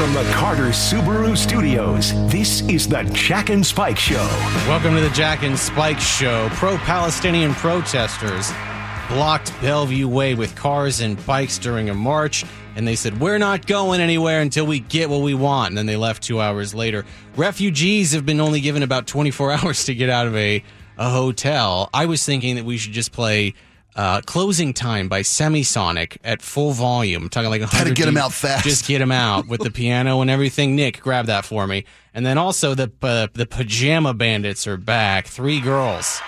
From the Carter Subaru Studios, this is the Jack and Spike Show. Welcome to the Jack and Spike Show. Pro Palestinian protesters blocked Bellevue Way with cars and bikes during a march, and they said, We're not going anywhere until we get what we want. And then they left two hours later. Refugees have been only given about 24 hours to get out of a, a hotel. I was thinking that we should just play. Uh, closing time by Semisonic at full volume. talking like a Had to get get 'em out fast. Just get him out with the piano and everything. Nick, grab that for me. And then also the uh, the pajama bandits are back. Three girls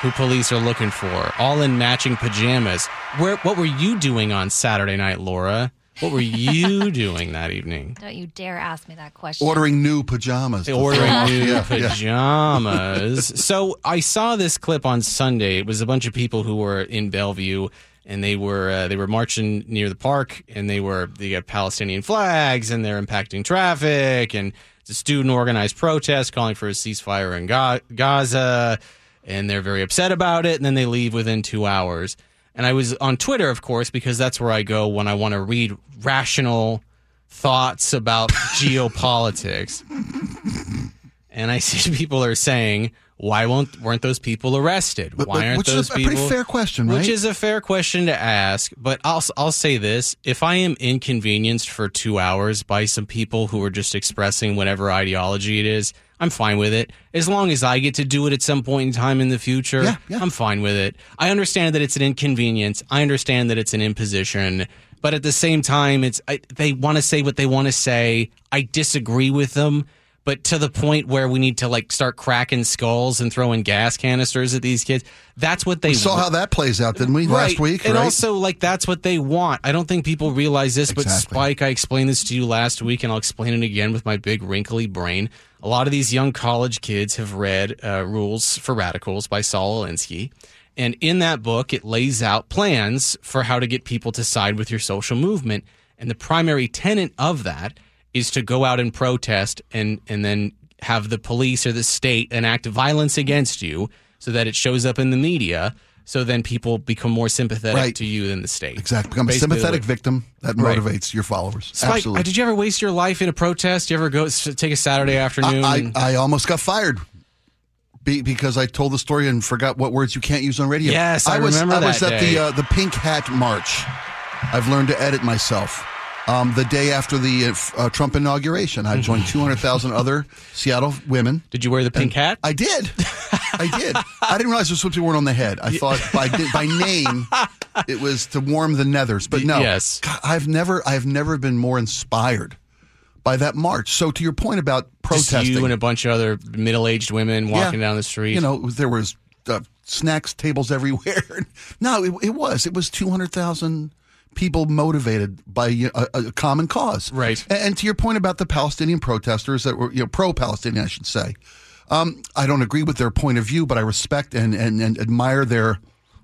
who police are looking for, all in matching pajamas. Where what were you doing on Saturday night, Laura? What were you doing that evening? Don't you dare ask me that question. Ordering new pajamas. Ordering new Yeah, yeah. pajamas. so I saw this clip on Sunday. It was a bunch of people who were in Bellevue and they were uh, they were marching near the park and they were they got Palestinian flags and they're impacting traffic and it's a student organized protest calling for a ceasefire in Ga- Gaza and they're very upset about it and then they leave within 2 hours. And I was on Twitter of course because that's where I go when I want to read rational thoughts about geopolitics. And I see people are saying, why won't weren't those people arrested? But- why aren't which is a people pretty fair question, right? Which is a fair question to ask, but I'll I'll say this, if I am inconvenienced for 2 hours by some people who are just expressing whatever ideology it is, I'm fine with it. As long as I get to do it at some point in time in the future, Yeah, yeah. I'm fine with it. I understand that it's an inconvenience. I understand that it's an imposition, but at the same time, it's I, they want to say what they want to say. I disagree with them, but to the point where we need to like start cracking skulls and throwing gas canisters at these kids. That's what they We saw want. how that plays out, didn't we, last week? And right? also, like, that's what they want. I don't think people realize this, but Spike, I explained this to you last week, and I'll explain it again with my big wrinkly brain. A lot of these young college kids have read uh, Rules for Radicals by Saul Alinsky. And in that book, it lays out plans for how to get people to side with your social movement. And the primary tenet of that is to go out and protest and, and then have the police or the state enact violence against you so that it shows up in the media. So then people become more sympathetic Right. to you than the state. exactly. Become a sympathetic like- victim that Right. motivates your followers. Spike, Absolutely. uh, did you ever waste your life in a protest? You ever go take a Saturday afternoon? I, and- I, I almost got fired be, because I told the story and forgot what words you can't use on radio. Yes, I was, remember I was that at day. the uh, the Pink Hat March. I've learned to edit myself. Um, the day after the uh, uh, Trump inauguration, I joined 200,000 other Seattle women. Did you wear the pink hat? I did. I did. I didn't realize what you weren't on the head. I thought by by name it was to warm the nethers, but no. Yes. God, I've never I've never been more inspired by that march. So to your point about Just protesting, you and a bunch of other middle-aged women walking Yeah. down the street. you know, there was uh, snacks tables everywhere. no, it, it was it was two hundred thousand people motivated by a, a common cause. Right. And, and to your point about the Palestinian protesters that were you know pro-Palestinian, I should say. Um, I don't agree with their point of view, but I respect and, and, and admire their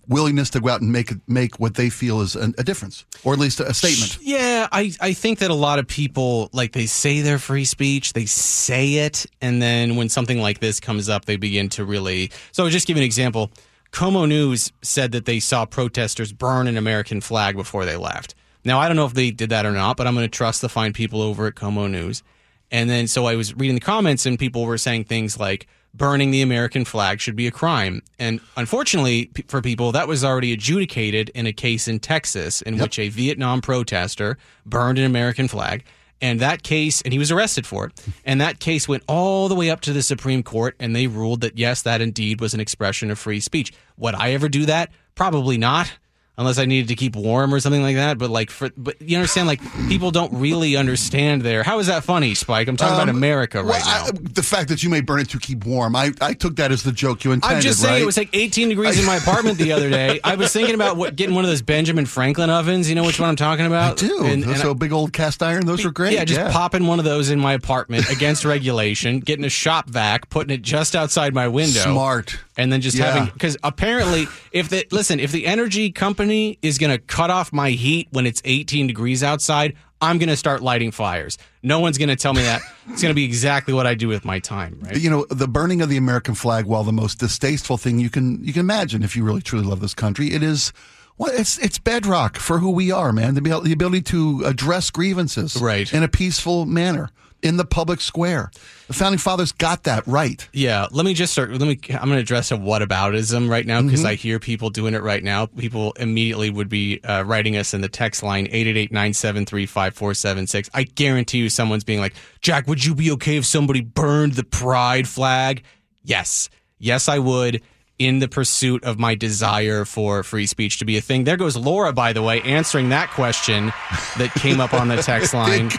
willingness to go out and make make what they feel is a, a difference, or at least a, a statement. Yeah, I, I think that a lot of people like they say they're free speech, they say it, and then when something like this comes up, they begin to really. So I'll just give you an example. KOMO News said that they saw protesters burn an American flag before they left. Now I don't know if they did that or not, but I'm going to trust the fine people over at KOMO News. And then so I was reading the comments, and people were saying things like burning the American flag should be a crime. And unfortunately p- for people, that was already adjudicated in a case in Texas in which a Vietnam protester burned an American flag. And that case, and he was arrested for it. And that case went all the way up to the Supreme Court, and they ruled that yes, that indeed was an expression of free speech. Would I ever do that? Probably not unless I needed to keep warm or something like that. But like, for but you understand, like people don't really understand there. How is that funny, Spike? I'm talking about America right Um, Well, now. I, the fact that you may burn it to keep warm, I, I took that as the joke you intended. I'm just saying right? it was like 18 degrees in my apartment the other day. I was thinking about what, getting one of those Benjamin Franklin ovens. You know which one I'm talking about? I do. And- Those and I- big old cast iron. Those are great. Yeah, just popping one of those in my apartment against regulation, getting a shop vac, putting it just outside my window. Smart. And then just Yeah. having because apparently if the listen, if the energy company is gonna cut off my heat when it's 18 degrees outside, I'm gonna start lighting fires. No one's gonna tell me that. It's gonna be exactly what I do with my time, right? You know, the burning of the American flag, while the most distasteful thing you can you can imagine if you really truly love this country, it is Well, it's it's bedrock for who we are, man. The, the ability to address grievances Right. in a peaceful manner in the public square. The founding fathers got that right. Yeah, let me just start. Let me. I'm going to address a whataboutism right now Mm-hmm. because I hear people doing it right now. People immediately would be uh, writing us in the text line 888-973-5476. I guarantee you, someone's being like, "Jack, would you be okay if somebody burned the pride flag?" Yes, yes, I would. In the pursuit of my desire for free speech to be a thing. There goes Laura, by the way, answering that question that came up on the text line.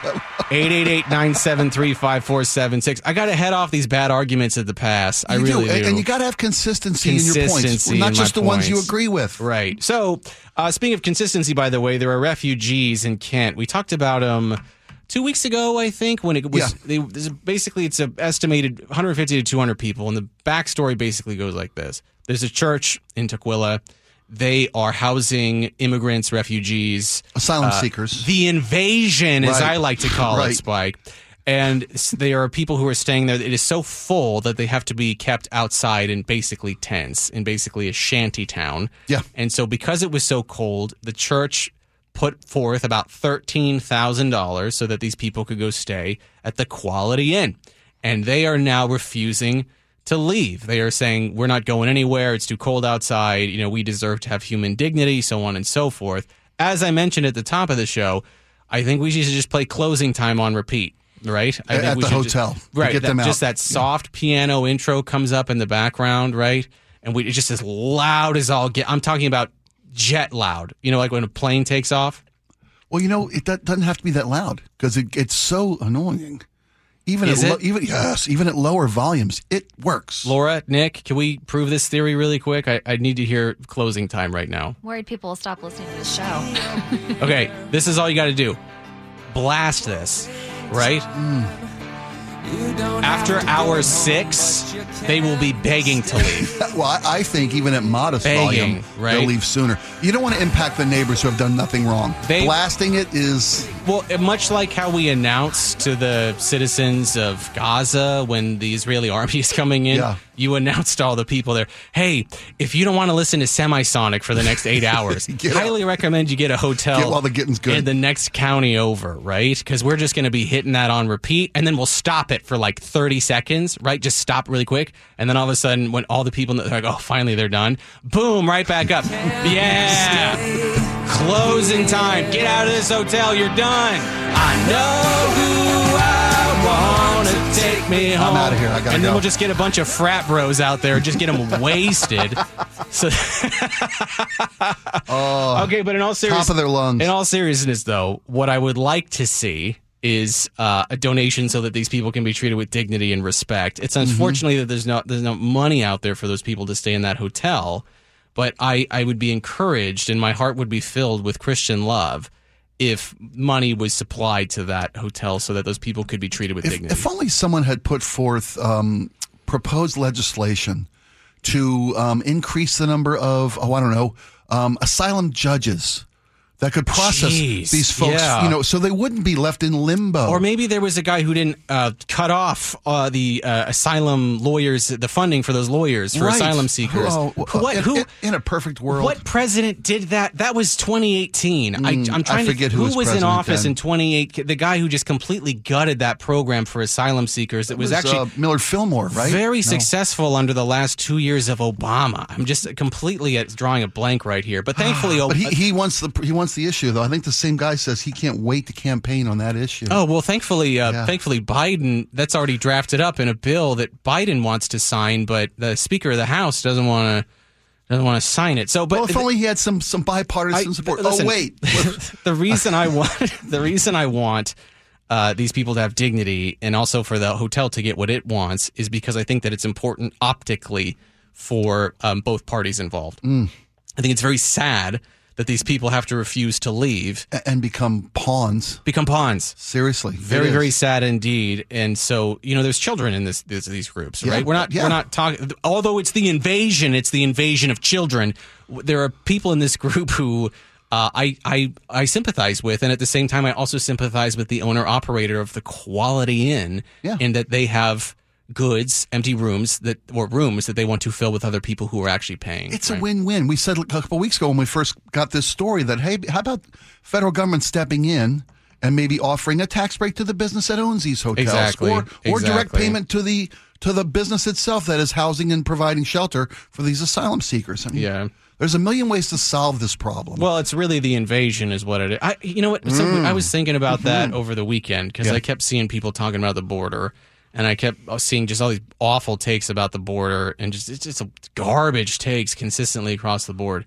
888-973-5476. I got to head off these bad arguments of the past. I You really do. And, and you got to have consistency, in your points, not just the ones you agree with. Right. So, uh, speaking of consistency, by the way, there are refugees in Kent. We talked about them two weeks ago, I think, when it was Yeah. they, basically it's a estimated 150 to 200 people, and the backstory basically goes like this: There's a church in Tukwila. They are housing immigrants, refugees, Asylum uh, seekers. the invasion, as Right. I like to call Right. it, Spike. And there are people who are staying there. It is so full that they have to be kept outside in basically tents, in basically a shanty town. Yeah. And so, because it was so cold, the church put forth about $13,000 so that these people could go stay at the Quality Inn. And they are now refusing to leave. They are saying, we're not going anywhere. It's too cold outside. You know, we deserve to have human dignity, so on and so forth. As I mentioned at the top of the show, I think we should just play closing time on repeat. Right I At- think at we the should just- hotel, right? get that- them out. Just that soft piano intro comes up in the background, right? And we it's just as loud as all get. I'm talking about jet loud. You know, like when a plane takes off. Well, you know, it do- doesn't have to be that loud because it, it's so annoying. Even Is at it? lo- even yes, even at lower volumes, it works. Laura, Nick, can we prove this theory really quick? I, I need to hear closing time right now. Worried people will stop listening to the show. Okay, this is all you got to do. Blast this, right? Mm. After hour six, they will be begging to leave. Well, I, I think even at modest Begging, volume, right? they'll leave sooner. You don't want to impact the neighbors who have done nothing wrong. They- Blasting it is Well, uh, much like how we announced to the citizens of Gaza when the Israeli army is coming in, Yeah. You announced to all the people there, hey, if you don't want to listen to Semisonic for the next eight hours, highly recommend you get a hotel Get while the getting's good. in the next county over, right? Because we're just going to be hitting that on repeat, and then we'll stop it for like 30 seconds, right? Just stop really quick. And then all of a sudden, when all the people, they're like, oh, finally they're done, boom, right back up. Yeah. Closing time. Get out of this hotel. You're done. I know who I take me home. outta here. I gotta and then go. we'll just get a bunch of frat bros out there, just get them wasted. So, okay, but in all seriousness, Oh. top of their lungs. in all seriousness, though, what I would like to see is uh, a donation so that these people can be treated with dignity and respect. It's Mm-hmm. unfortunately that there's no there's no money out there for those people to stay in that hotel, but I I would be encouraged and my heart would be filled with Christian love if money was supplied to that hotel so that those people could be treated with if, dignity. if only someone had put forth um, proposed legislation to um, increase the number of oh I don't know um, asylum judges that could process Jeez, these folks, yeah. you know, so they wouldn't be left in limbo. Or maybe there was a guy who didn't uh, cut off uh, the uh, asylum lawyers, the funding for those lawyers for Right. asylum seekers. Oh, Who- what? in, Who? in- a perfect world? What president did that? That was 2018. I, I'm trying to forget to. who was in office then. in 28? The guy who just completely gutted that program for asylum seekers. It was, actually uh, Millard Fillmore, right? very No. successful under the last two years of Obama. I'm just completely at, drawing a blank right here. But thankfully, But he, he wants the he wants the issue though. I think the same guy says he can't wait to campaign on that issue. Oh well, thankfully, uh, Yeah. thankfully, Biden that's already drafted up in a bill that Biden wants to sign, but the Speaker of the House doesn't want to doesn't want to sign it. So, but well, if only he had some some bipartisan I- support. listen, oh wait, the reason I want the reason I want uh, these people to have dignity and also for the hotel to get what it wants is because I think that it's important optically for um, both parties involved. Mm. I think it's very sad that these people have to refuse to leave, and become pawns. become pawns. Seriously, Very, very sad indeed. And so, you know, there's children in this, this these groups, Yeah, right? We're not yeah. we're not talking. Although it's the invasion, it's the invasion of children. There are people in this group who. Uh, I, I I sympathize with, and at the same time, I also sympathize with the owner operator of the Quality Inn, Yeah. in that they have goods, empty rooms that or rooms that they want to fill with other people who are actually paying. It's a win-win. We said a couple of weeks ago when we first got this story that hey, how about federal government stepping in and maybe offering a tax break to the business that owns these hotels, Exactly. or or direct payment to the to the business itself that is housing and providing shelter for these asylum seekers. I mean, Yeah. there's a million ways to solve this problem. Well, it's really the invasion, is what it is. I, you know what? So I was thinking about that over the weekend because Mm. Mm-hmm. Yeah. I kept seeing people talking about the border, and I kept seeing just all these awful takes about the border, and just it's just garbage takes consistently across the board.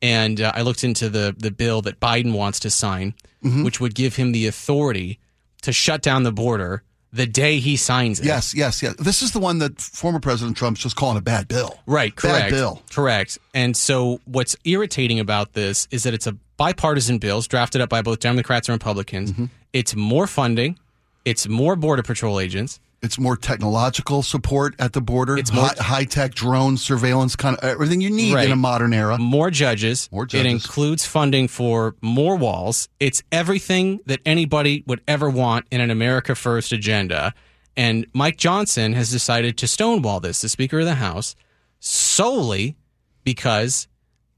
And uh, I looked into the the bill that Biden wants to sign, Mm-hmm. which would give him the authority to shut down the border the day he signs it. yes, yes, yes. This is the one that former President Trump's just calling a bad bill. Right, correct. Bad bill. Correct. And so what's irritating about this is that it's a bipartisan bill drafted up by both Democrats and Republicans. Mm-hmm. It's more funding, it's more border patrol agents. It's more technological support at the border. It's more- high, high-tech drone surveillance, kind of everything you need Right. in a modern era. More judges. More judges. It includes funding for more walls. It's everything that anybody would ever want in an America First agenda. And Mike Johnson has decided to stonewall this, the Speaker of the House, solely because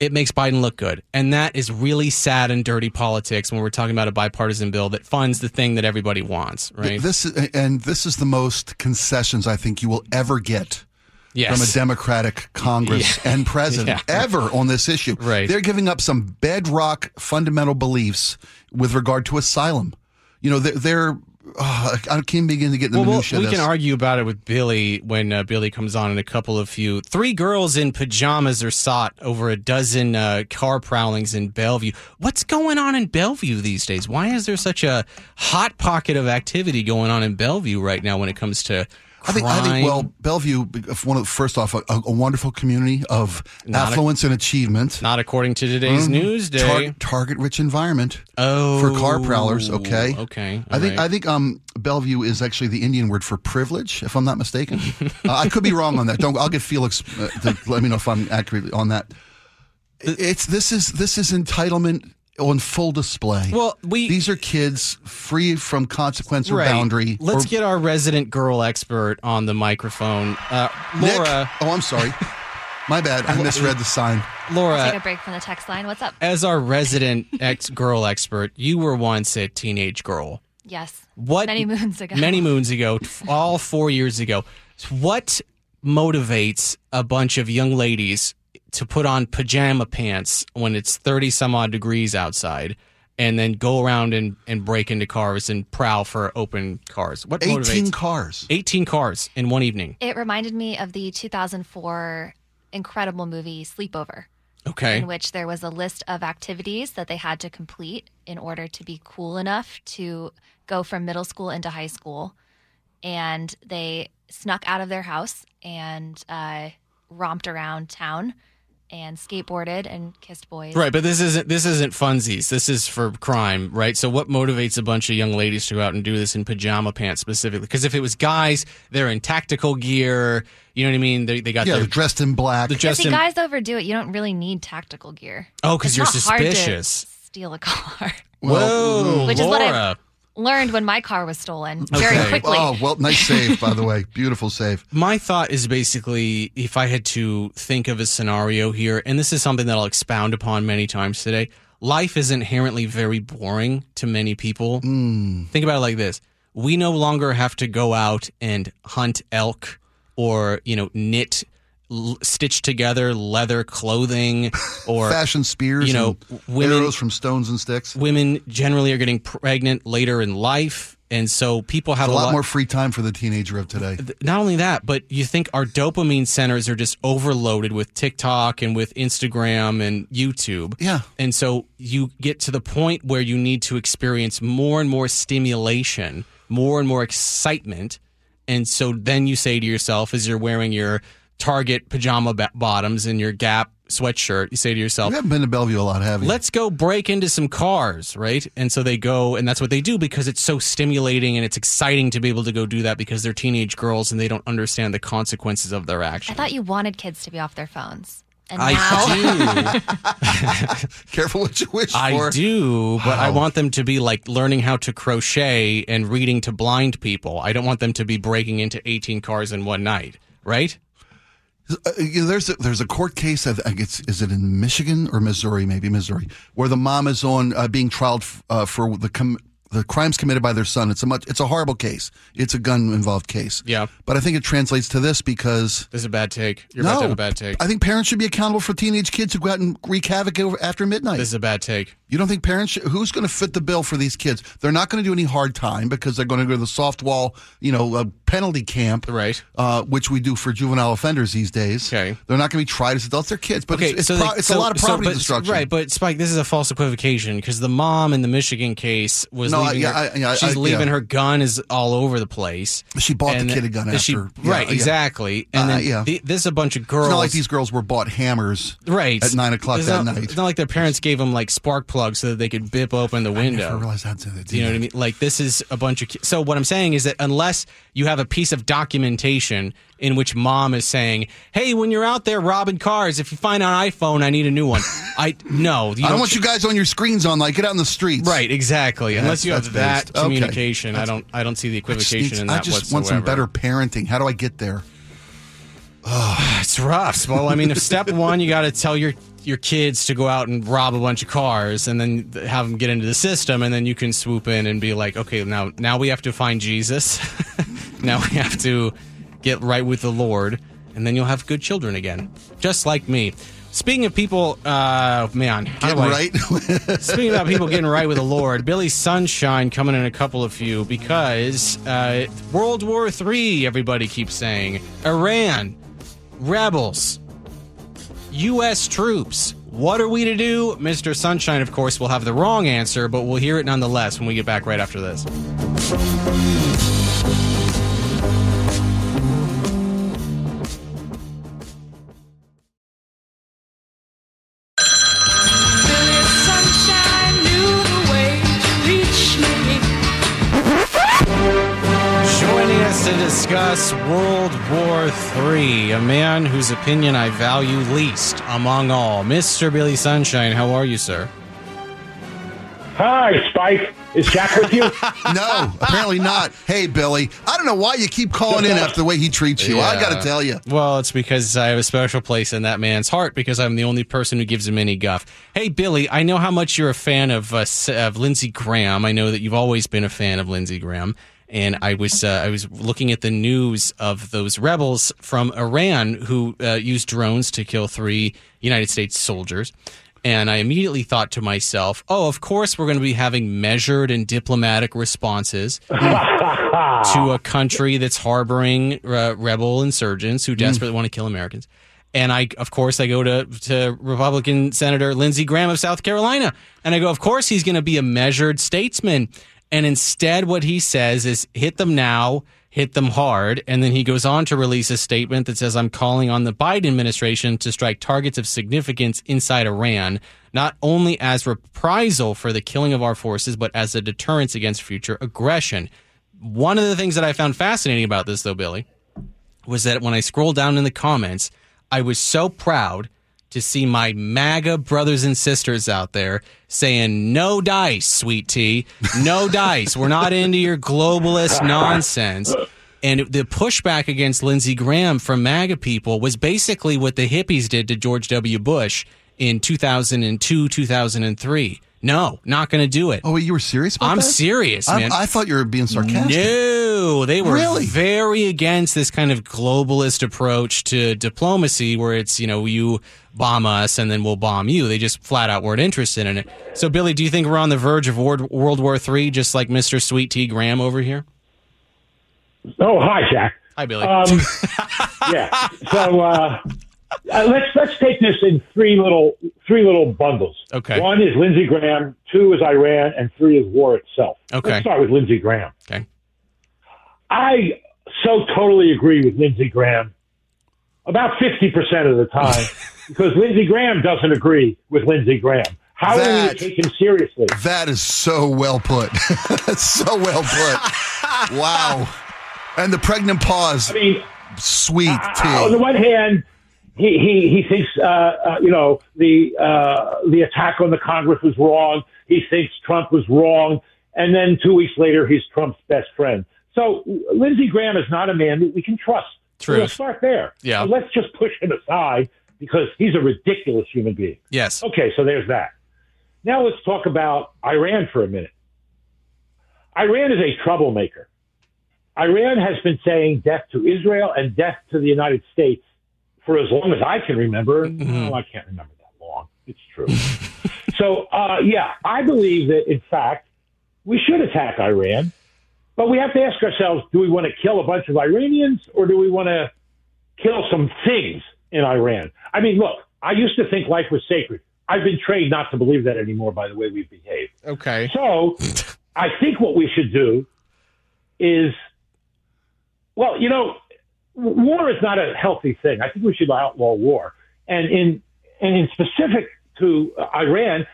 it makes Biden look good. And that is really sad and dirty politics when we're talking about a bipartisan bill that funds the thing that everybody wants, right? This is, and this is the most concessions I think you will ever get yes. from a Democratic Congress and president Yeah. ever on this issue. Right. They're giving up some bedrock fundamental beliefs with regard to asylum. You know, they're. they're oh, I can't begin to get the well, we'll- we can argue about it with Billy when uh, Billy comes on in a couple of few. Three girls in pajamas are sought over a dozen uh, car prowlings in Bellevue. What's going on in Bellevue these days? Why is there such a hot pocket of activity going on in Bellevue right now when it comes to I think. I think, well, Bellevue, one of the, first off, a, a wonderful community of Not a- affluence and achievement. not according to today's news day. Mm-hmm. Tar- target-rich environment oh, for car prowlers. Okay, okay. I think all I think um, Bellevue is actually the Indian word for privilege, if I'm not mistaken. uh, I could be wrong on that. Don't. I'll get Felix uh, to let me know if I'm accurate on that. It's this is this is entitlement on full display. Well, we- these are kids free from consequence or Right. boundary. Let's or, get our resident girl expert on the microphone, uh, Nick. Laura. Oh, I'm sorry. My bad. I misread the sign. Laura, Take a break from the text line. What's up? as our resident ex girl expert, you were once a teenage girl. Yes. What Many moons ago. Many moons ago, all four years ago. What motivates a bunch of young ladies to put on pajama pants when it's thirty some odd degrees outside? And then go around and, and break into cars and prowl for open cars. What 18 motivates cars. 18 cars in one evening? It reminded me of the 2004 incredible movie Sleepover, Okay. in which there was a list of activities that they had to complete in order to be cool enough to go from middle school into high school. And they snuck out of their house and uh, romped around town and skateboarded and kissed boys. Right, but this isn't this isn't funsies. This is for crime, right? So what motivates a bunch of young ladies to go out and do this in pajama pants specifically? Because if it was guys, they're in tactical gear. You know what I mean? They they got Yeah, their they're dressed in black. the just See, in, guys overdo it. You don't really need tactical gear. Oh, because you're not hard to suspicious. steal a car. Whoa, Which is what I- Laura. Learned when my car was stolen very Okay. quickly. Oh, well, nice save, by the way. Beautiful save. My thought is basically if I had to think of a scenario here, and this is something that I'll expound upon many times today. Life is inherently very boring to many people. Hmm. Think about it like this: we no longer have to go out and hunt elk or you know knit, l- stitch together leather clothing or Fashion spears, you know, women- arrows from stones and sticks. women generally are getting pregnant later in life, and so people have A a, lot more free time for the teenager of today. not only that, but you think our dopamine centers are just overloaded with TikTok and with Instagram and YouTube. Yeah. And so you get to the point where you need to experience more and more stimulation, more and more excitement. And so then you say to yourself, as you're wearing your Target pajama ba- bottoms and your Gap sweatshirt, you say to yourself, You haven't been to Bellevue a lot, have you? let's go break into some cars, right? And so they go, and that's what they do because it's so stimulating and it's exciting to be able to go do that because they're teenage girls and they don't understand the consequences of their actions. I actions. thought you wanted kids to be off their phones. And now, I do. Careful what you wish I for. do, but I Wow. want them to be like learning how to crochet and reading to blind people. I don't want them to be breaking into 18 cars in one night, right? Uh, know, there's a, there's a court case. I think it's is it in Michigan or Missouri? Maybe Missouri, where the mom is on uh, being trialed f- uh, for the com- the crimes committed by their son. It's a much it's a horrible case. It's a gun involved case. Yeah. but I think it translates to this because This is a bad take. You're no, about to have a bad take. I think parents should be accountable for teenage kids who go out and wreak havoc after midnight. This is a bad take. You don't think parents should, who's going to fit the bill for these kids? They're not going to do any hard time because they're going to go to the soft wall, you know, uh, penalty camp, Right. Uh, which we do for juvenile offenders these days. Okay. they're not going to be tried as adults; they're kids. But Okay, it's, it's, so, pro- it's so- a lot of so- property but- destruction, Right, but Spike, this is a false equivocation because the mom in the Michigan case was No, I- leaving. yeah, her, I- yeah, she's I- leaving yeah. her gun is all over the place. She bought the kid a gun she- after- yeah, right, yeah. exactly. And Uh, then yeah. the, this is a bunch of girls. It's not like these girls were bought hammers right at nine o'clock It's that not- night. It's not like their parents gave them like spark plugs so that they could bip open the I window. never realized. Do you know what I mean? Like this is a bunch of. So what I'm saying is that unless you have a piece of documentation in which mom is saying, "Hey, when you're out there robbing cars, if you find an iPhone, I need a new one." I no, I don't want you guys on your screens on like get out in the streets. Right, exactly. Unless you have that based. Okay. communication, I don't. I don't see the just, equivocation in I just whatsoever. want some better parenting. How do I get there? Oh, It's rough. Well, I mean, if step one, you got to tell your your kids to go out and rob a bunch of cars, and then have them get into the system, and then you can swoop in and be like, okay, now now we have to find Jesus. now we have to get right with the Lord, and then you'll have good children again, just like me. Speaking of people, uh, man, how Get I- right. Speaking about people getting right with the Lord, Billy Sunshine coming in a couple of few because uh, World War Three. everybody keeps saying. Iran, rebels, U.S. troops. What are we to do? Mr. Sunshine, of course, will have the wrong answer, but we'll hear it nonetheless when we get back right after this. A man whose opinion I value least among all, Mr. Billy Sunshine. How are you, sir? Hi, Spike. Is Jack with you? no, apparently not. Hey, Billy, I don't know why you keep calling in after the way he treats you. I got to tell you. Well, it's because I have a special place in that man's heart because I'm the only person who gives him any guff. Hey, Billy, I know how much you're a fan of uh, of Lindsey Graham. I know that you've always been a fan of Lindsey Graham. And I was uh, I was looking at the news of those rebels from Iran who uh, used drones to kill three United States soldiers. And I immediately thought to myself, oh, of course we're going to be having measured and diplomatic responses to a country that's harboring uh, rebel insurgents who desperately want to kill Americans. And I, of course, I go to, to Republican Senator Lindsey Graham of South Carolina, and I go, of course, he's going to be a measured statesman. And instead, what he says is hit them now, hit them hard. And then he goes on to release a statement that says, I'm calling on the Biden administration to strike targets of significance inside Iran, not only as reprisal for the killing of our forces, but as a deterrence against future aggression. One of the things that I found fascinating about this, though, Billy, was that when I scrolled down in the comments, I was so proud to see my MAGA brothers and sisters out there saying, no dice, sweet tea, no dice. We're not into your globalist nonsense. And the pushback against Lindsey Graham from MAGA people was basically what the hippies did to George W. Bush in 2002, 2003. No, not going to do it. Oh, wait, you were serious about I'm that? serious, I- man. I, thought you were being sarcastic. No, they were Really? very against this kind of globalist approach to diplomacy where it's, you know, you bomb us and then we'll bomb you. They just flat out weren't interested in it. So, Billy, do you think we're on the verge of World, World War III, just like Mr. Sweet Tea Graham over here? oh, hi, Jack. Hi, Billy. Um, yeah. So uh, uh, let's let's take this in three little three little bundles. Okay. One is Lindsey Graham, two is Iran, and three is war itself. Okay. Let's start with Lindsey Graham. okay. I so totally agree with Lindsey Graham about 50% of the time because Lindsey Graham doesn't agree with Lindsey Graham. How are we to take him seriously? That is so well put. so well put. wow. And the pregnant pause, I mean, sweet Uh, on the one hand, he he he thinks uh, uh, you know the uh, the attack on the Congress was wrong. He thinks Trump was wrong, and then two weeks later, he's Trump's best friend. So Lindsey Graham is not a man that we can trust. Truth. We'll start there. Yeah. So let's just push him aside because he's a ridiculous human being. Yes. Okay, so there's that. Now let's talk about Iran for a minute. Iran is a troublemaker. Iran has been saying death to Israel and death to the United States for as long as I can remember. No, I can't remember that long. It's true. so, uh, yeah, I believe that, in fact, we should attack Iran, but we have to ask ourselves do we want to kill a bunch of Iranians or do we want to kill some things in Iran? I mean, look, I used to think life was sacred. I've been trained not to believe that anymore by the way we've behaved. Okay. So I think what we should do is, well, you know, war is not a healthy thing. I think we should outlaw war. And in and in specific to Iran,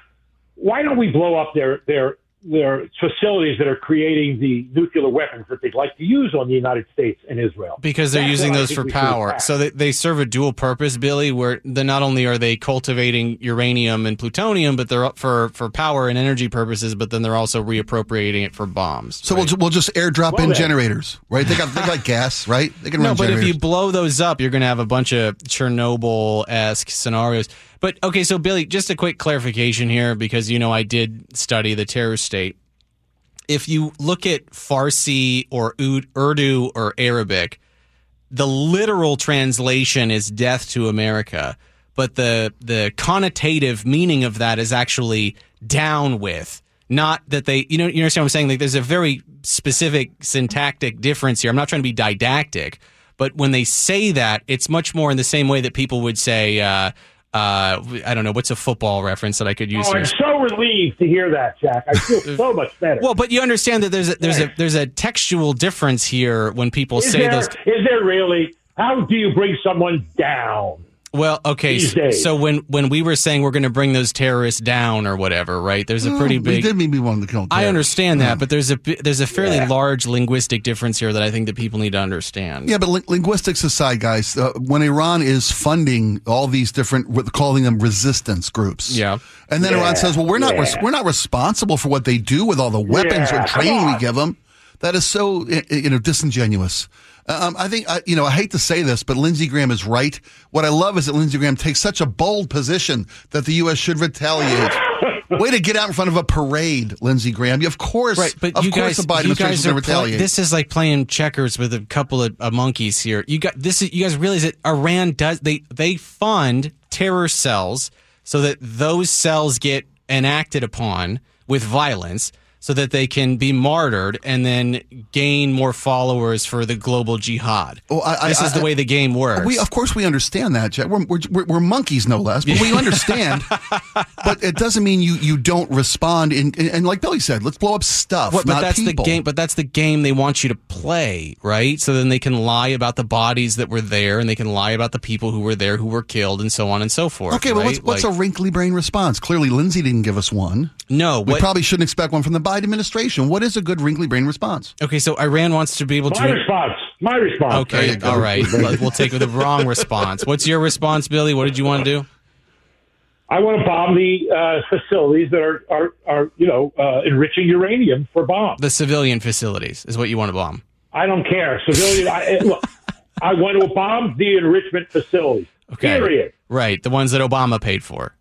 why don't we blow up their their their facilities that are creating the nuclear weapons that they'd like to use on the United States and Israel? because they're That's using those for power. So they, they serve a dual purpose, Billy, where the, not only are they cultivating uranium and plutonium, but they're up for, for power and energy purposes, but then they're also reappropriating it for bombs. So right? we'll, we'll just airdrop Well in then. generators, right? They got they got gas, right? They can no, run but if you blow those up, you're going to have a bunch of Chernobyl esque scenarios. But okay, so Billy, just a quick clarification here because you know I did study the terror state. If you look at Farsi or Urdu or Arabic, the literal translation is death to America, but the the connotative meaning of that is actually down with. Not that they, you know, you understand what I'm saying? Like, there's a very specific syntactic difference here. I'm not trying to be didactic, but when they say that, it's much more in the same way that people would say, uh, uh, I don't know, what's a football reference that I could use Oh, here? I'm so relieved to hear that, Jack. I feel so much better. Well, but you understand that there's a, there's a there's a textual difference here when people is say there, those. is there really? How do you bring someone down? Well, okay. these So, days? so when when we were saying we're going to bring those terrorists down or whatever, right? There's a pretty Oh, we big. did maybe want to kill. I understand that, but there's a there's a fairly large linguistic difference here that I think that people need to understand. Yeah, but li- linguistics aside, guys, uh, when Iran is funding all these different, calling them resistance groups, Yeah. and then Iran says, "Well, we're not res- we're not responsible for what they do with all the weapons Yeah, or training we give them." That is so i- i- you know disingenuous. Um, I think I, you know I hate to say this, but Lindsey Graham is right. What I love is that Lindsey Graham takes such a bold position that the U.S. should retaliate. Way to get out in front of a parade, Lindsey Graham. Of course, Right, but of you course guys, the Biden you administration guys is going are to play- this is like playing checkers with a couple of uh, monkeys here. You got this. is- You guys realize that Iran does they they fund terror cells so that those cells get enacted upon with violence, so that they can be martyred and then gain more followers for the global jihad. Oh, I- I- this is the way the game works. We, of course, we understand that, Jack. We're, we're, we're, monkeys, no less, but we understand. but it doesn't mean you, you don't respond. In, in, and like Billy said, let's blow up stuff, What, but that's people. the game. But that's the game they want you to play, right? So then they can lie about the bodies that were there, and they can lie about the people who were there who were killed, and so on and so forth. okay, but what's, right? what's Like- a wrinkly brain response? Clearly, Lindsey didn't give us one. no? We What, probably shouldn't expect one from the Biden administration. What is a good wrinkly brain response? okay, so Iran wants to be able My to. response. My response. Okay, all right. We'll take the wrong response. What's your response, Billy? What did you want to do? I want to bomb the uh, facilities that are, are, are you know, uh, enriching uranium for bombs. The civilian facilities is what you want to bomb. I don't care. Civilian. I, eh, look, I want to bomb the enrichment facilities. Okay, Period. right. The ones that Obama paid for.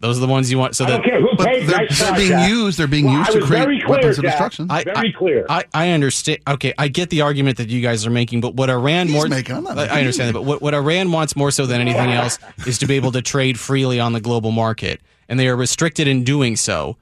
Those are the ones you want. So I that don't care who But paid. they're, nice they're being Jack. used. They're being Well, used to create very clear, weapons of destruction. I, Very clear. I, I understand. Okay, I get the argument that you guys are making, but what Iran He's more making, I'm not I- I understand that, but what, what Iran wants more so than anything else is to be able to trade freely on the global market, and they are restricted in doing so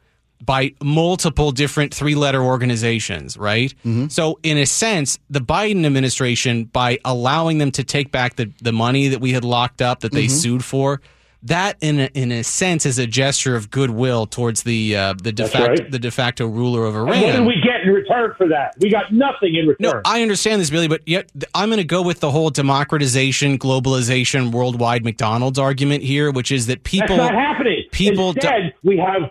by multiple different three-letter organizations, right? Mm-hmm. So, in a sense, the Biden administration, by allowing them to take back the, the money that we had locked up that they Mm-hmm. sued for. That, in a, in a sense, is a gesture of goodwill towards the uh, the de facto right. the de facto ruler of Iran. And what did we get in return for that? We got nothing in return. No, I understand this, Billy, but yet I'm going to go with the whole democratization, globalization, worldwide McDonald's argument here, which is that That's people. not happening. people do- we have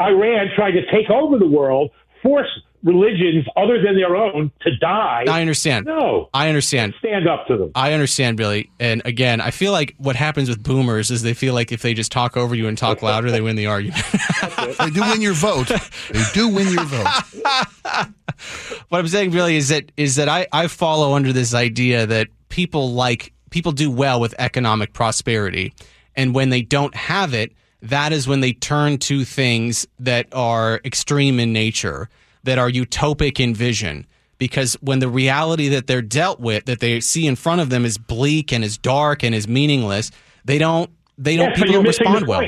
Iran trying to take over the world, force religions other than their own to die. I understand. No, I understand. stand up to them. I understand, Billy. And again, I feel like what happens with boomers is they feel like if they just talk over you and talk louder, they win the argument. They do win your vote. They do win your vote. what I'm saying, Billy, is that is that I, I follow under this idea that people like people do well with economic prosperity, and when they don't have it, that is when they turn to things that are extreme in nature, that are utopic in vision. Because when the reality that they're dealt with, that they see in front of them, is bleak and is dark and is meaningless, they don't they don't Yes, people don't respond well.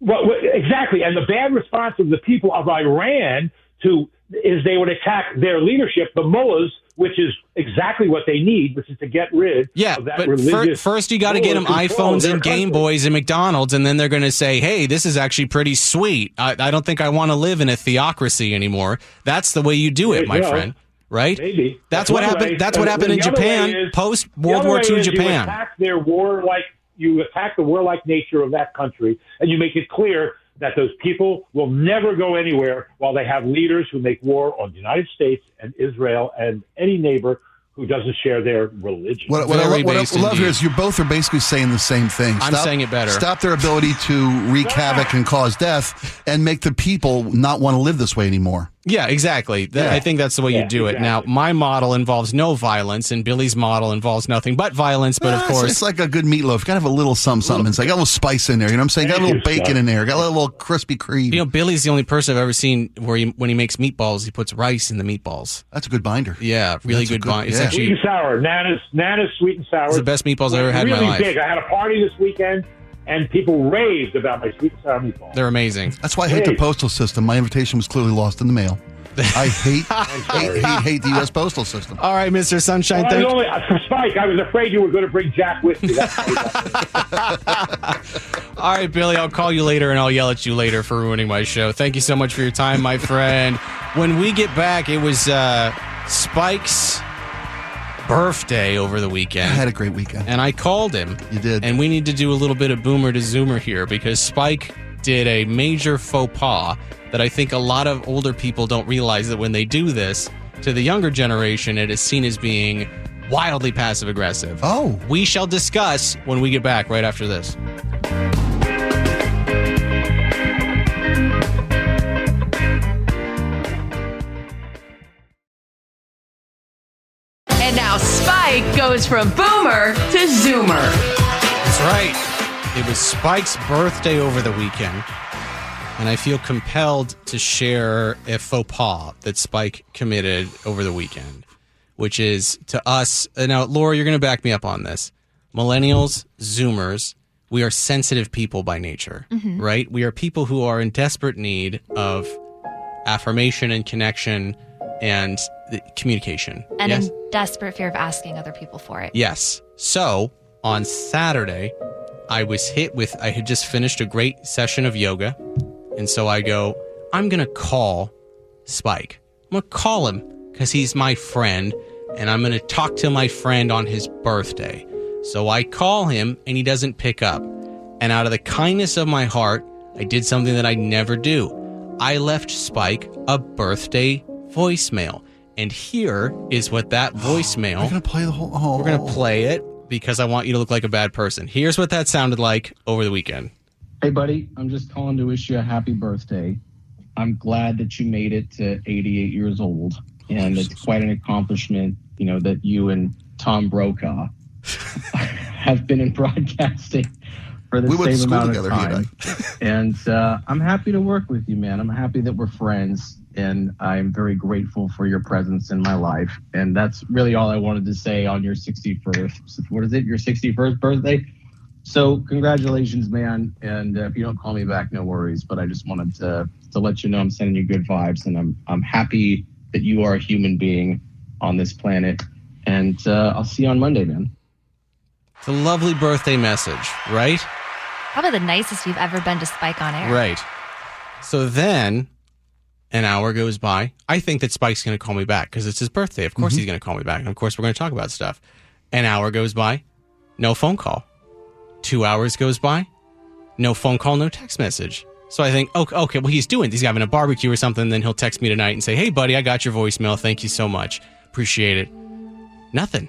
Well, well, exactly. And the bad response of the people of Iran to is they would attack their leadership, the mullahs, which is exactly what they need, which is to get rid Yeah, of that but fir- first you got to get them iPhones and Game. Boys and McDonald's, and then they're going to say, "Hey, this is actually pretty sweet. I, I don't think I want to live in a theocracy anymore." That's the way you do it, my you friend. Right? Maybe That's That's what happened. way. That's what happened in the other way Japan post World War II is You Japan. attack their warlike. You attack the warlike nature of that country, and you make it clear that those people will never go anywhere while they have leaders who make war on the United States and Israel and any neighbor who doesn't share their religion. What, what, I, Very what I love here is you both are basically saying the same thing. I'm saying it better. Stop their ability to wreak havoc and cause death, and make the people not want to live this way anymore. Yeah, exactly. Th- Yeah. I think that's the way you Yeah, do it. Now, my model involves no violence, and Billy's model involves nothing but violence. But of course, it's, like a good meatloaf. You got to have a little something, something. It's like got a little spice in there. You know what I'm saying? Got a little bacon Scott. in there. Got a little crispy cream. you know, Billy's the only person I've ever seen where he, when he makes meatballs, he puts rice in the meatballs. That's a good binder. Yeah, really That's a good. good- vine. It's yeah. actually Sweet and sour, Nana's Nana's sweet and sour. It's the best meatballs I've ever had in really my life. big. I had a party this weekend, and people raved about my sweet and sour meatballs. They're amazing. That's why I hate the Hey. postal system. My invitation was clearly lost in the mail. I hate, hate, hate, hate the U.S. postal system. All right, Mr. Sunshine. Well, I Thank only, for Spike, I was afraid you were going to bring Jack with you. That's why you got me. All right, Billy, I'll call you later and I'll yell at you later for ruining my show. Thank you so much for your time, my friend. When we get back, it was uh, Spike's birthday over the weekend. I had a great weekend. and I called him. You did. And we need to do a little bit of boomer to zoomer here because Spike did a major faux pas that I think a lot of older people don't realize that when they do this to the younger generation, it is seen as being wildly passive aggressive. Oh. We shall discuss when we get back right after this. Spike goes from boomer to zoomer. That's right. It was Spike's birthday over the weekend, and I feel compelled to share a faux pas that Spike committed over the weekend, which is to us. Now, Laura, you're going to back me up on this. Millennials, Zoomers, we are sensitive people by nature, mm-hmm. right? We are people who are in desperate need of affirmation and connection and communication. and yes? in desperate fear of asking other people for it. Yes. So on Saturday, I was hit with, I had just finished a great session of yoga. And so I go, I'm going to call Spike. I'm going to call him because he's my friend and I'm going to talk to my friend on his birthday. So I call him and he doesn't pick up. And out of the kindness of my heart, I did something that I never do. I left Spike a birthday voicemail. And here is what that voicemail. We're gonna play the whole. Oh, We're going to play it because I want you to look like a bad person. Here's what that sounded like over the weekend. Hey, buddy, I'm just calling to wish you a happy birthday. I'm glad that you made it to 88 years old, and it's quite an accomplishment, you know, that you and Tom Brokaw have been in broadcasting for the We went to same amount together, of he and time. and uh, I'm happy to work with you, man. I'm happy that we're friends, and I'm very grateful for your presence in my life. And that's really all I wanted to say on your 61st. What is it? Your 61st birthday? So congratulations, man. And uh, if you don't call me back, no worries. But I just wanted to to let you know I'm sending you good vibes, and I'm I'm happy that you are a human being on this planet. And uh, I'll see you on Monday, man. It's a lovely birthday message, right? Probably the nicest you've ever been to Spike on air. Right. So then an hour goes by. I think that Spike's going to call me back because it's his birthday. Of course mm-hmm. he's going to call me back. And of course we're going to talk about stuff. An hour goes by. No phone call. Two hours goes by. No phone call, no text message. So I think, okay, okay, well, he's doing, he's having a barbecue or something. Then he'll text me tonight and say, hey, buddy, I got your voicemail. Thank you so much. Appreciate it. Nothing.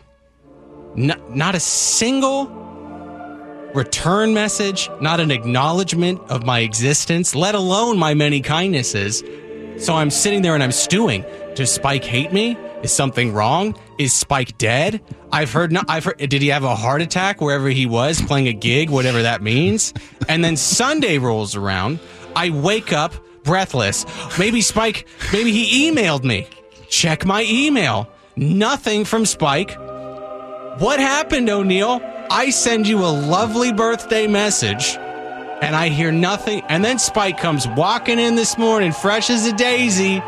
No, not a single return message, not an acknowledgement of my existence, let alone my many kindnesses. So I'm sitting there and I'm stewing. Does Spike hate me? Is something wrong? Is Spike dead? I've heard. No, I've heard. Did he have a heart attack wherever he was playing a gig, whatever that means? And then Sunday rolls around. I wake up breathless. Maybe Spike. Maybe he emailed me. Check my email. Nothing from Spike. What happened, O'Neill? I send you a lovely birthday message and I hear nothing. And then Spike comes walking in this morning, fresh as a daisy.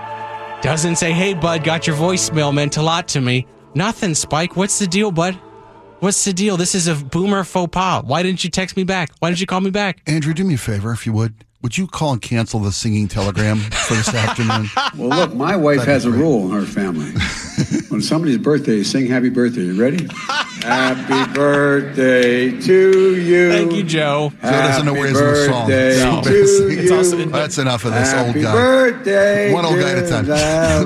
Doesn't say, hey, bud, got your voicemail, meant a lot to me. Nothing, Spike. What's the deal, bud? What's the deal? This is a boomer faux pas. Why didn't you text me back? Why didn't you call me back? Andrew, do me a favor, if you would. Would you call and cancel the singing telegram for this afternoon? Well, look, my wife That'd has a rule in her family. when somebody's birthday, sing happy birthday. You ready? happy birthday to you. Thank you, Joe. Joe doesn't know where he's in song. Birthday No. to It's you. also- That's enough of this happy old guy. birthday. One old guy at a time.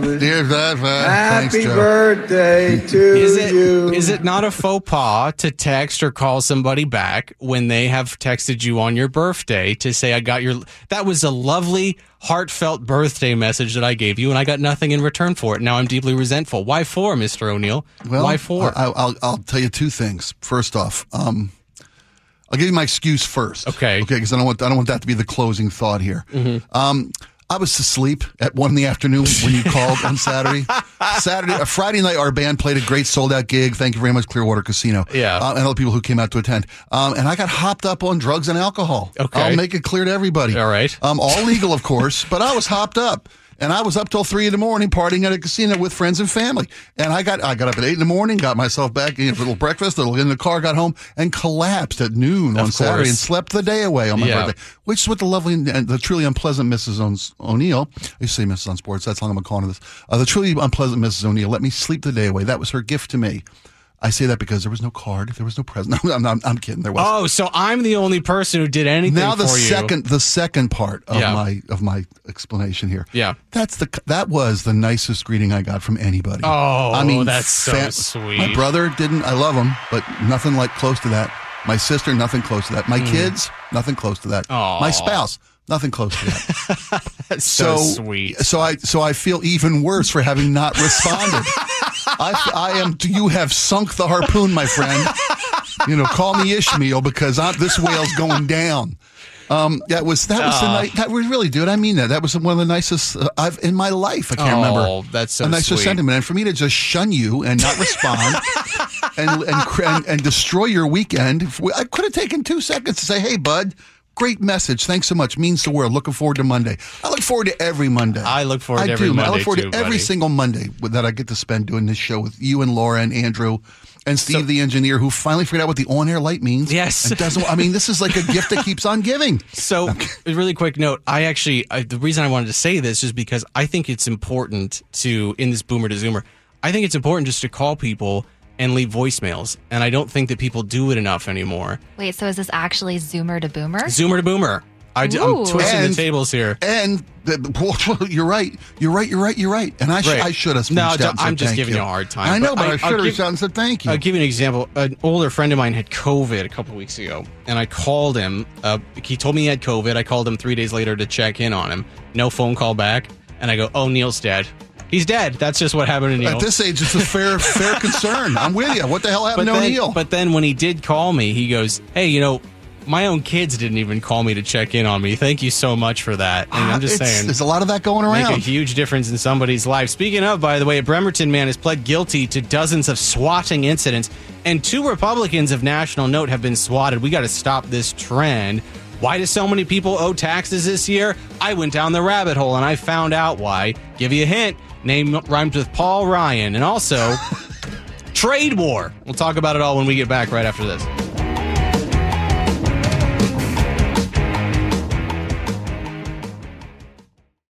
dear Dear that, thanks, Happy Joe. birthday to Is it you. is it not a faux pas to text or call somebody back when they have texted you on your birthday to say I got your that was a lovely heartfelt birthday message that I gave you and I got nothing in return for it. Now I'm deeply resentful. Why for, Mr. O'Neill? Well, Why for? I, I'll, I'll tell you two things. First off, um, I'll give you my excuse first. Okay. Okay, because I don't want I don't want that to be the closing thought here. Um, I was asleep at one in the afternoon when you called on Saturday. Saturday, uh, Friday night, our band played a great sold out gig. Thank you very much, Clearwater Casino. Yeah. uh, and other people who came out to attend. Um, and I got hopped up on drugs and alcohol. Okay. I'll make it clear to everybody. All right. Um, all legal, of course, but I was hopped up. And I was up till three in the morning partying at a casino with friends and family. And I got I got up at eight in the morning, got myself back, you for a little breakfast, a little in the car, got home, and collapsed at noon on Of Saturday course. and slept the day away on my Yeah. birthday. Which is what the lovely and the truly unpleasant Mrs. O'Neill, I used to say Mrs. on Sports, that's how long I'm calling her this. Uh, the truly unpleasant Mrs. O'Neill let me sleep the day away. That was her gift to me. I say that because there was no card, there was no present. No, I'm, I'm, I'm kidding. There was. oh, so I'm the only person who did anything now the second the second part of Yeah. my of my explanation here. Yeah. That's the that was the nicest greeting I got from anybody. Oh, I mean that's so fa- sweet. My brother didn't. I love him, but nothing like close to that. My sister, nothing close to that. My kids, nothing close to that. Hmm. Aw. My spouse, nothing close to that. That's so, so sweet. So I so I feel even worse for having not responded. I, I am. You have sunk the harpoon, my friend. You know, call me Ishmael because I, this whale's going down. Um, that was that was the Oh. night. That was really, dude. I mean that. That was one of the nicest uh, I've in my life. I can't Oh, remember. that's so a nicer sweet. sentiment. And for me to just shun you and not respond and, and cr- and and destroy your weekend, I could have taken two seconds to say, "Hey, bud." Great message. Thanks so much. Means the world. Looking forward to Monday. I look forward to every Monday. I look forward to I every do, man. I look forward too, to every buddy. single Monday that I get to spend doing this show with you and Laura and Andrew and Steve, the engineer, who finally figured out what the on-air light means. Yes. and doesn't. I mean, this is like a gift that keeps on giving. So, a really quick note. I actually, I, the reason I wanted to say this is because I think it's important to, in this boomer to zoomer, I think it's important just to call people and leave voicemails. And I don't think that people do it enough anymore. Wait, so is this actually Zoomer to Boomer? Zoomer to boomer. I, am twisting And- the tables here. And the, you're right. You're right. You're right. You're right. And I, sh- Right. I should have. No, reached out don't- and said I'm just giving you a hard time, I know, but but I, I- should have give- reached out and said thank you. I'll give you an example. An older friend of mine had COVID a couple weeks ago, and I called him. Uh, he told me he had COVID. I called him three days later to check in on him. No phone call back, and I go, "Oh, Neil's dead. He's dead. That's just what happened to Neil." At this age, it's a fair, fair concern. I'm with you. What the hell happened but to then, O'Neill? but then when he did call me, he goes, "Hey, you know." My own kids didn't even call me to check in on me. Thank you so much for that. And I'm just Ah, It's- saying, there's a lot of that going around. make a huge difference in somebody's life. Speaking of, by the way, a Bremerton man has pled guilty to dozens of swatting incidents, and two Republicans of national note have been swatted. We got to stop this trend. Why do so many people owe taxes this year? I went down the rabbit hole and I found out why. Give you a hint. Name rhymes with Paul Ryan, and also trade war. We'll talk about it all when we get back right after this.